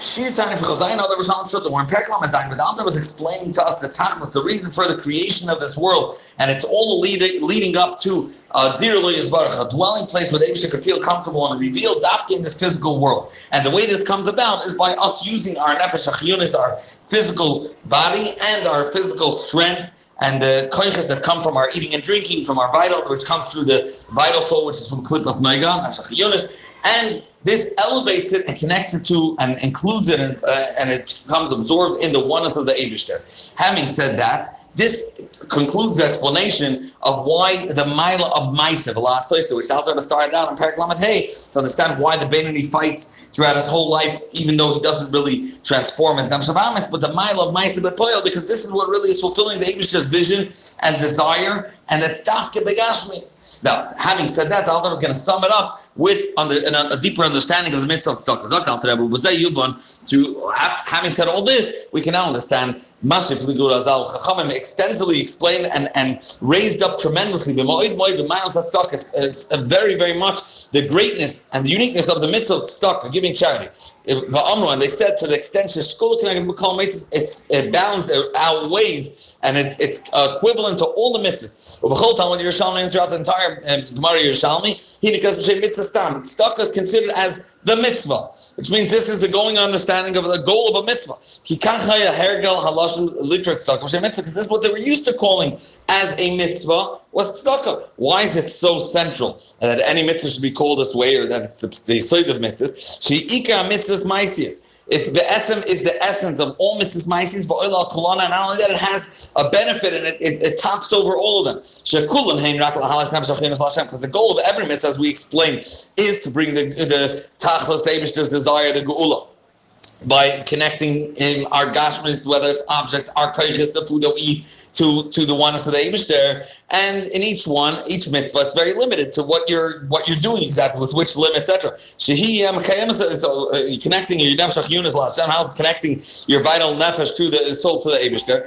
Shir Tani for Chazayin, other was on Sutta, we're in Perkalam and Zayin, Alta was explaining to us the Tachlis, the reason for the creation of this world, and it's all leading, leading up to uh, Dir Yisbarach, a dwelling place where Abisha could feel comfortable and reveal Dafki in this physical world. And the way this comes about is by us using our Nefesh Achiyunis, our physical body and our physical strength and the koiches that come from our eating and drinking, from our vital, which comes through the vital soul, which is from Klippas Noiga, and this elevates it and connects it to and includes it and, uh, and it becomes absorbed in the oneness of the Abishter. Having said that, this concludes the explanation of why the Mila of Maisa, the last Soisa, which Alter started out in Parak Hey, to understand why the Beinoni fights throughout his whole life, even though he doesn't really transform as Namshavamis, but the Mila of Maisa Bepoil, because this is what really is fulfilling the Abishter's vision and desire, and that's Dafke Begashmis. Now, having said that, the Alter is going to sum it up with under, a, a, deeper understanding of the mitzvah of tzedakah. To having said all this, we can now understand Mashif Ligur Azal Chachamim extensively explained and, and raised up tremendously is, very very much the greatness and the uniqueness of the mitzvah of tzedakah, giving charity. And they said to the extent it's it bounds, it outweighs, and it's it's equivalent to all the mitzvahs. Throughout the entire Gemara Yerushalmi, he because mitzvah stam. Tzedakah is considered as the mitzvah, which means this is the going understanding of the goal of a mitzvah. Because this is what they were used to calling as a mitzvah was tzedakah. Why is it so central that any mitzvah should be called this way, or that it's the, the of mitzvahs? She'ika mitzvahs maisius. It be'etzem is the essence of all mitzvahs maisis va'olah kolana, and not only that, it has a benefit and it, it, it tops over all of them. Because the goal of every mitzvah, as we explained, is to bring the the tachlis, the desire, the geula by connecting in our gashmis, whether it's objects, our koiches, the food that we eat, to to the oneness of the there. And in each one, each mitzvah, it's very limited to what you're what you're doing exactly with which limb, etc. So uh, connecting your nefesh yunis last how's connecting your vital nefesh to the soul to the Abishter.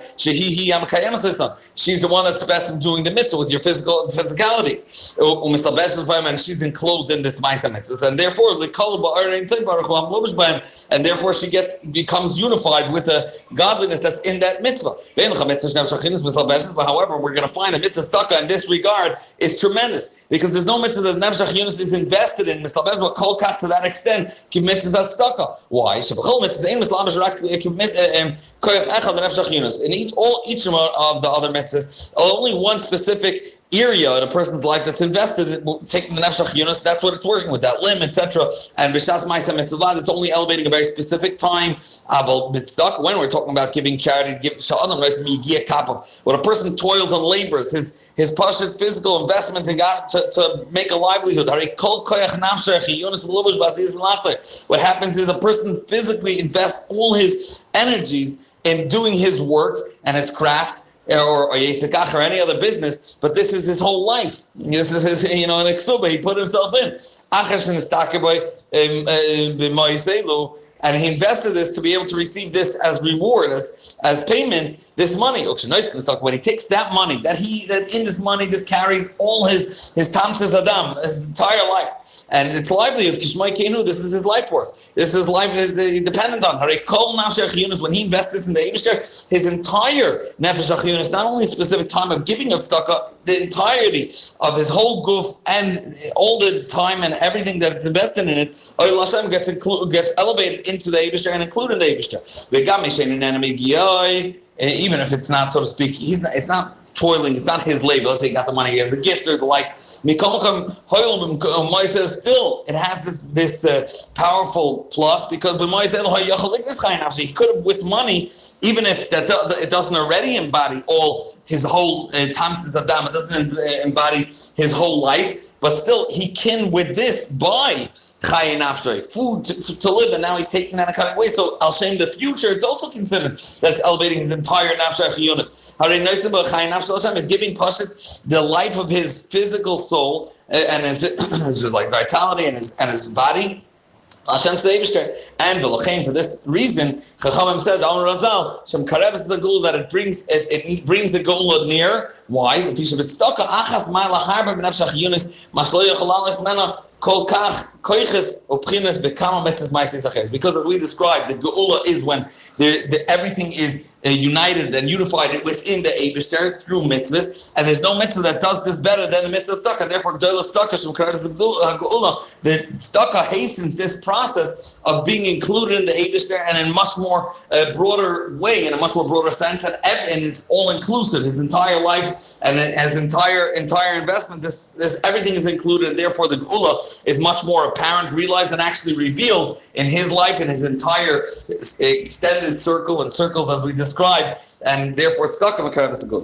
She's the one that's that's doing the mitzvah with your physical physicalities. And she's enclosed in this ma'isa mitzvah, and therefore the kolba and therefore she gets becomes unified with the godliness that's in that mitzvah. However, we're going to find that mitzvah tzedakah in this regard is tremendous because there's no mitzvah that nefesh is invested in. Mitzvah kol kach to that extent give mitzvah tzedakah. Why? In each uh, um, all each of the other mitzvahs, only one specific area in a person's life that's invested in taking the nefesh Yunus. That's what it's working with that limb, etc. And b'shas ma'isa mitzvah, it's only elevating a very specific time. Mitzvah when we're talking about giving charity, give sha'anam when a person toils and labors, his his passionate physical investment in God to, to make a livelihood. What happens is a person physically invests all his energies in doing his work and his craft or, or Yesikach or any other business, but this is his whole life. This is his, you know, an exuba he put himself in. Um, um, and he invested this to be able to receive this as reward, as, as payment this money, when he takes that money, that he that in this money this carries all his his tamsis adam, his entire life, and it's livelihood. Kishmai Kenu, this is his life force. This is life is dependent on. When he invests this in the Eibushter, his entire nefesh not only a specific time of giving of tzedakah, the entirety of his whole goof and all the time and everything that is invested in it, Oil Hashem gets inclu- gets elevated into the Eibushter and included in the Eibushter even if it's not, so to speak, he's not, it's not toiling, it's not his labor. Let's say he got the money, has a gift or the like. Still, it has this this uh, powerful plus because he could have with money, even if that it doesn't already embody all his whole uh, tamsis adam, it doesn't embody his whole life but still, he can with this buy food to, to, live, and now he's taking that kind of way. So I'll shame the future. It's also considered that's elevating his entire nafshay chiyunis. Hashem is giving Pashit the life of his physical soul uh, and his, his like vitality and his and his body Hashem. And for this reason, Chachamim said, Amr Razal, Shem Karev is the goal that it brings it, it brings the goal near. Why? The fish of it achas ma'la harba b'nefshach yunis mashlo yachalalis mena Because as we described, the geula is when the, the, everything is uh, united and unified within the Eibushter through mitzvahs, and there's no mitzvah that does this better than the mitzvah of tzedakah. Therefore, geula. The tzedakah hastens this process of being included in the Eibushter and in a much more uh, broader way, in a much more broader sense, and, and it's all inclusive. His entire life and his entire entire investment, this this everything is included, and therefore the geula is much more apparent, realized, and actually revealed in his life and his entire extended circle and circles as we described, and therefore it's stuck in a